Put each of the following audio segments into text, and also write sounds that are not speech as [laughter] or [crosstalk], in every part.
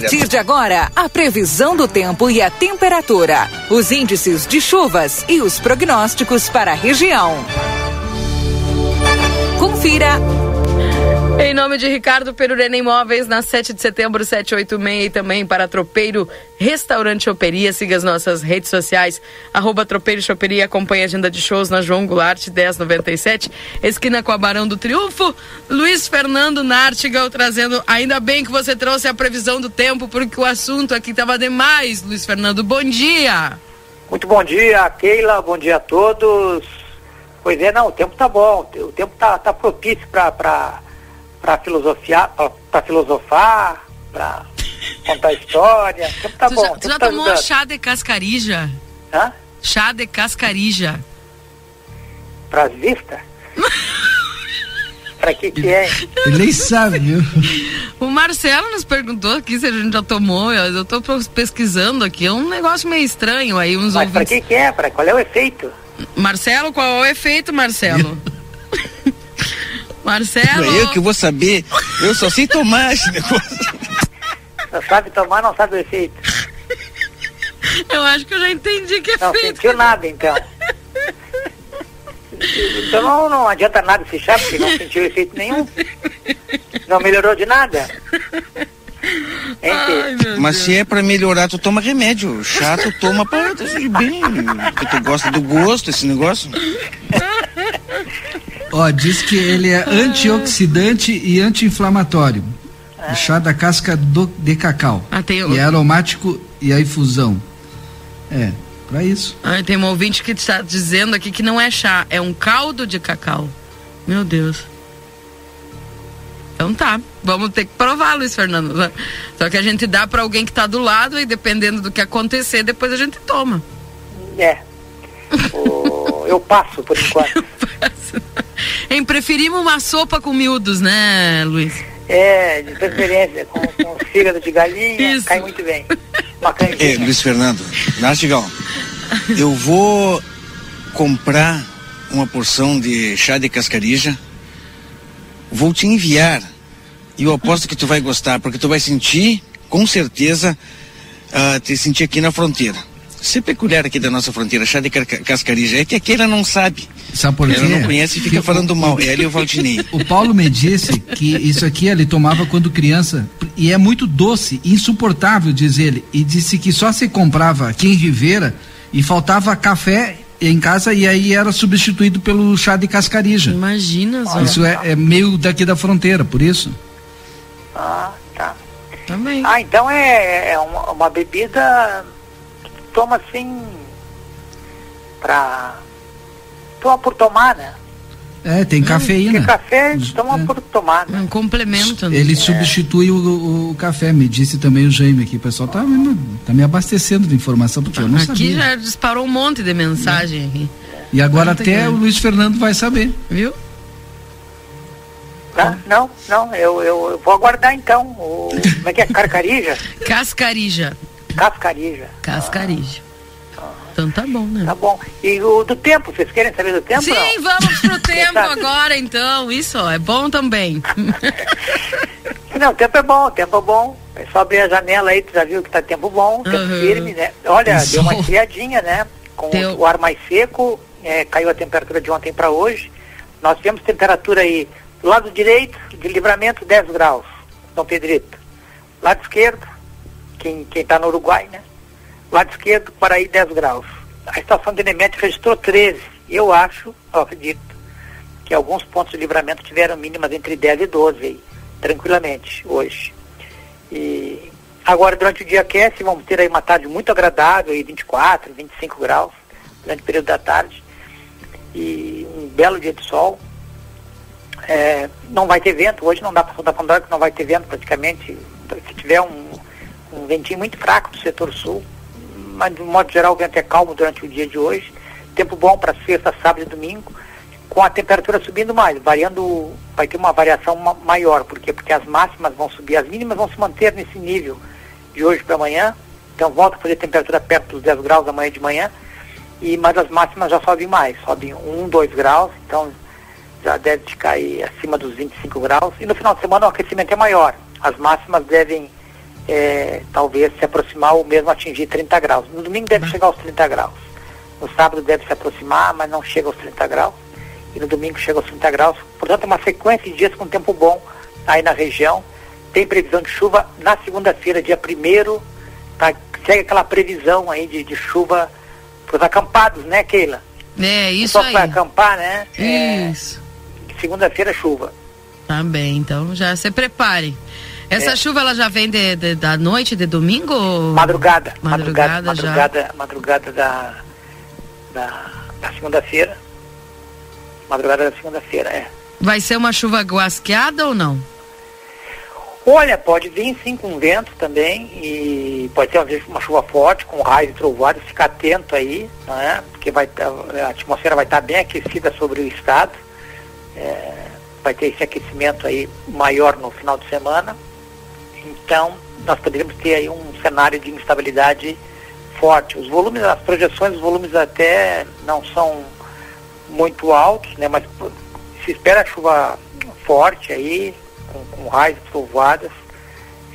partir de agora, a previsão do tempo e a temperatura, os índices de chuvas e os prognósticos para a região. Confira em nome de Ricardo Perurena Imóveis, na 7 de setembro, 786, e também para Tropeiro Restaurante Choperia. Siga as nossas redes sociais, arroba Tropeiro Choperia, acompanhe a agenda de shows na João Goulart, 1097, esquina com a Barão do Triunfo. Luiz Fernando Nartigal trazendo, ainda bem que você trouxe a previsão do tempo, porque o assunto aqui estava demais, Luiz Fernando. Bom dia! Muito bom dia, Keila, bom dia a todos. Pois é, não, o tempo tá bom, o tempo tá, tá propício para para filosofar, para filosofar, para contar história. Tempo tá tu bom. Já, tu já tá tomou ajudando. chá de cascarija? Hã? Chá de cascarija. Para as vistas? para que que é? Ele nem sabe, viu? O Marcelo nos perguntou aqui se a gente já tomou. Eu, eu tô pesquisando aqui. É um negócio meio estranho aí. Uns Mas para ouvintes... que que é? Pra, qual é o efeito? Marcelo, qual é o efeito, Marcelo? [laughs] Marcelo. É eu que vou saber. Eu só sei tomar esse [laughs] negócio. Não sabe tomar, não sabe o efeito. Eu acho que eu já entendi que é Não feito. sentiu nada, então. Então não, não adianta nada se chá, porque não sentiu efeito nenhum. Não melhorou de nada. Ai, Mas Deus. se é pra melhorar, tu toma remédio. Chá, tu toma pra bem. Porque tu gosta do gosto, esse negócio. [laughs] Ó, diz que ele é antioxidante e anti-inflamatório. O chá da casca do, de cacau. Ah, tem, E é aromático e a infusão. É, pra isso. Ah, tem um ouvinte que está dizendo aqui que não é chá, é um caldo de cacau. Meu Deus. Então tá, vamos ter que provar, Luiz Fernando. Só que a gente dá pra alguém que tá do lado e dependendo do que acontecer, depois a gente toma. É. O- eu passo por enquanto. [laughs] Em preferimos uma sopa com miúdos, né, Luiz? É, de preferência, com, com fígado de galinha, Isso. cai muito bem. É. Luiz Fernando, Nartigal, eu vou comprar uma porção de chá de cascarija, vou te enviar e eu aposto que tu vai gostar, porque tu vai sentir, com certeza, ah, te sentir aqui na fronteira. É peculiar aqui da nossa fronteira, chá de ca- cascarija. É que aqui ela não sabe. Sabe por quê? Ela não conhece e fica falando mal. É ali o Valdinei. [laughs] O Paulo me disse que isso aqui ele tomava quando criança e é muito doce, insuportável, diz ele. E disse que só se comprava aqui em Ribeira e faltava café em casa e aí era substituído pelo chá de cascarija. Imagina, Zó. Isso é, é meio daqui da fronteira, por isso. Ah, tá. Também. Ah, então é, é uma, uma bebida que toma assim pra. Toma por tomar, né? É, tem Porque cafeína. café toma É. por tomar, né? Um complemento. né? Ele substitui o, o- café, me disse também o Jaime aqui. O pessoal tá, me- tá me abastecendo de informação, porque eu não Aqui sabia. já disparou um monte de mensagem aqui, E agora até como. o Luiz Fernando vai saber. viu? Tá? Não, não, eu, eu, eu vou aguardar então. O, como é que é? Carcarija? [laughs] Cascarija. Cascarija. Cascarija. Então tá bom, né? Tá bom. E o do tempo, vocês querem saber do tempo? Sim, não? vamos pro [laughs] tempo agora então. Isso ó, é bom também. [laughs] Não, o tempo é bom, o tempo é bom. É só abrir a janela aí, tu já viu que tá tempo bom, tempo Uhum. firme, né? Olha, Tem deu uma sol. esfriadinha, né? Com Deu. o ar mais seco, é, caiu a temperatura de ontem para hoje. Nós temos temperatura aí do lado direito, de livramento 10 graus, São Pedrito. Lado esquerdo, quem, quem tá no Uruguai, né? Lado esquerdo, Paraí 10 graus. A estação de Enemete registrou 13. Eu acho, eu acredito, que alguns pontos de livramento tiveram mínimas entre 10 e 12 aí, tranquilamente, hoje. E agora, durante o dia aquece, vamos ter aí uma tarde muito agradável, aí 24, 25 graus, durante o período da tarde. E um belo dia de sol. É, não vai ter vento, hoje não dá para dar para que não vai ter vento praticamente. Se tiver um, um ventinho muito fraco do setor sul, mas de modo geral o vento é calmo durante o dia de hoje. Tempo bom para sexta, sábado e domingo, com a temperatura subindo mais, variando, vai ter uma variação ma- maior, por quê? Porque as máximas vão subir, as mínimas vão se manter nesse nível de hoje para amanhã, então volta a fazer temperatura perto dos 10 graus amanhã de manhã, e, mas as máximas já sobem mais, sobem 1, 2 graus, então já deve aí acima dos 25 graus, e no final de semana o aquecimento é maior, as máximas devem é, talvez se aproximar ou mesmo atingir 30 graus. No domingo deve chegar aos 30 graus. No sábado deve se aproximar, mas não chega aos 30 graus. E no domingo chega aos 30 graus. Portanto, é uma sequência de dias com tempo bom aí na região. Tem previsão de chuva na segunda-feira, dia 1 tá? Segue aquela previsão aí de, de chuva para os acampados, né, Keila? É, isso Só aí. para acampar, né? Isso. É, segunda-feira chuva. Tá bem, então já se prepare. Essa É. chuva ela já vem de, de- da noite de domingo? Madrugada. Madrugada Madrugada, madrugada, madrugada da, da, da segunda-feira. Madrugada da segunda-feira, é. Vai ser uma chuva guasqueada ou não? Olha, pode vir sim com vento também e pode ter às vezes, uma chuva forte com raios e trovoadas, fica atento aí, não é? Porque vai tá- a atmosfera vai estar bem aquecida sobre o estado, é, vai ter esse aquecimento aí maior no final de semana, então nós poderíamos ter aí um cenário de instabilidade forte. Os volumes, as projeções, os volumes até não são muito altos, né? Mas se espera chuva forte aí, com, com raios trovoadas.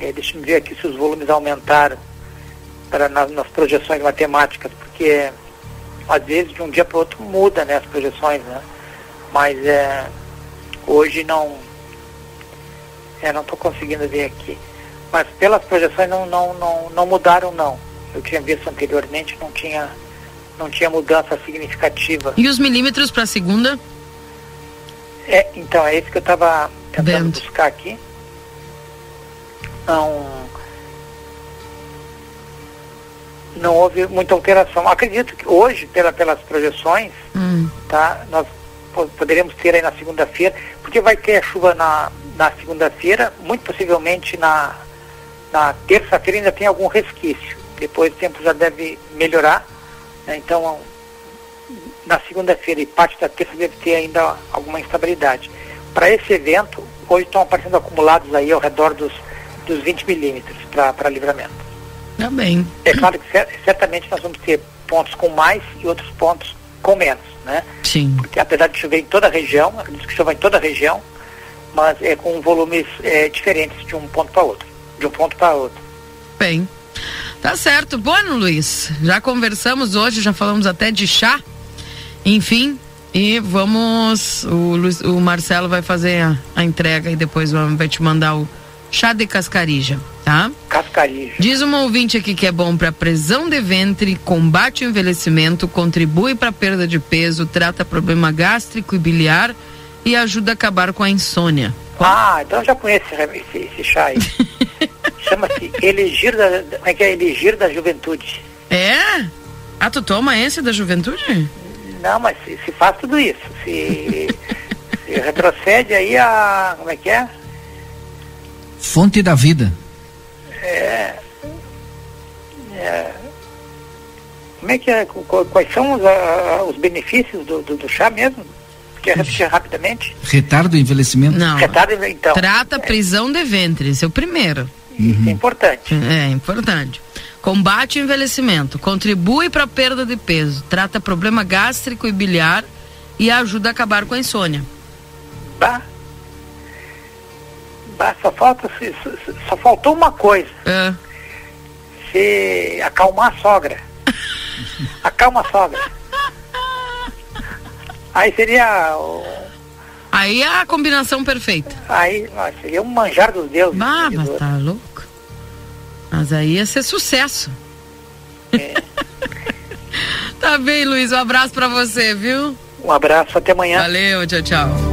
Eh, deixa eu ver aqui se os volumes aumentaram para nas, nas projeções matemáticas, porque às vezes de um dia para o outro muda né, as projeções, né? Mas é, hoje não. É, não estou conseguindo ver aqui. Mas pelas projeções não, não, não, não mudaram não. Eu tinha visto anteriormente, não tinha, não tinha mudança significativa. E os milímetros para segunda? É, então, é isso que eu estava tentando Vendo. buscar aqui. Não, não houve muita alteração. Acredito que hoje, pela, pelas projeções, Hum, tá, nós po- poderemos ter aí na segunda-feira, porque vai ter a chuva na, na segunda-feira, muito possivelmente na, na terça-feira ainda tem algum resquício. Depois o tempo já deve melhorar. né, Então, na segunda-feira e parte da terça deve ter ainda alguma instabilidade. Para esse evento, hoje estão aparecendo acumulados aí ao redor dos, dos 20 milímetros para livramento. tá bem. É claro que cer- certamente nós vamos ter pontos com mais e outros pontos com menos, né? Sim. Porque apesar de chover em toda a região, acredito que chova em toda a região, mas é com volumes é, diferentes de um ponto para outro, de um ponto para outro. Bem. Tá certo. Bueno, Luiz. Já conversamos hoje, já falamos até de chá. Enfim. E vamos. O, Luiz- o Marcelo vai fazer a, a entrega e depois vai te mandar o chá de cascarija, tá? Cascarijo. Diz uma ouvinte aqui que é bom para prisão de ventre, combate o envelhecimento, contribui para perda de peso, trata problema gástrico e biliar e ajuda a acabar com a insônia. Ah, então eu já conheço esse, esse, esse chá aí. [laughs] Chama-se Elegir da, da- como é que é? Elegir da Juventude. É? Ah, tu toma esse da juventude? Não, mas se, se faz tudo isso. Se, se retrocede aí a. Como é que é? Fonte da vida. Como é que é? Qu- qu- Quais são os, ah, os benefícios do, do, do chá mesmo? Quer repetir rapidamente? Retardo o envelhecimento. Não. Retardo, então. Trata prisão de ventre, esse é o primeiro. Isso é importante. É importante. Combate o envelhecimento, contribui para a perda de peso, trata problema gástrico e biliar e ajuda a acabar com a insônia. Bah. Bah, só, falta, só, só faltou uma coisa. É. Se acalmar a sogra. [laughs] Acalma a sogra. Aí seria. o- Aí é a combinação perfeita. Aí ó, seria um manjar dos deuses. Ah, seguidor. mas tá louco. Mas aí ia ser sucesso. É. [laughs] tá bem, Luiz. Um abraço pra você, viu? Um abraço, até amanhã. Valeu, tchau, tchau.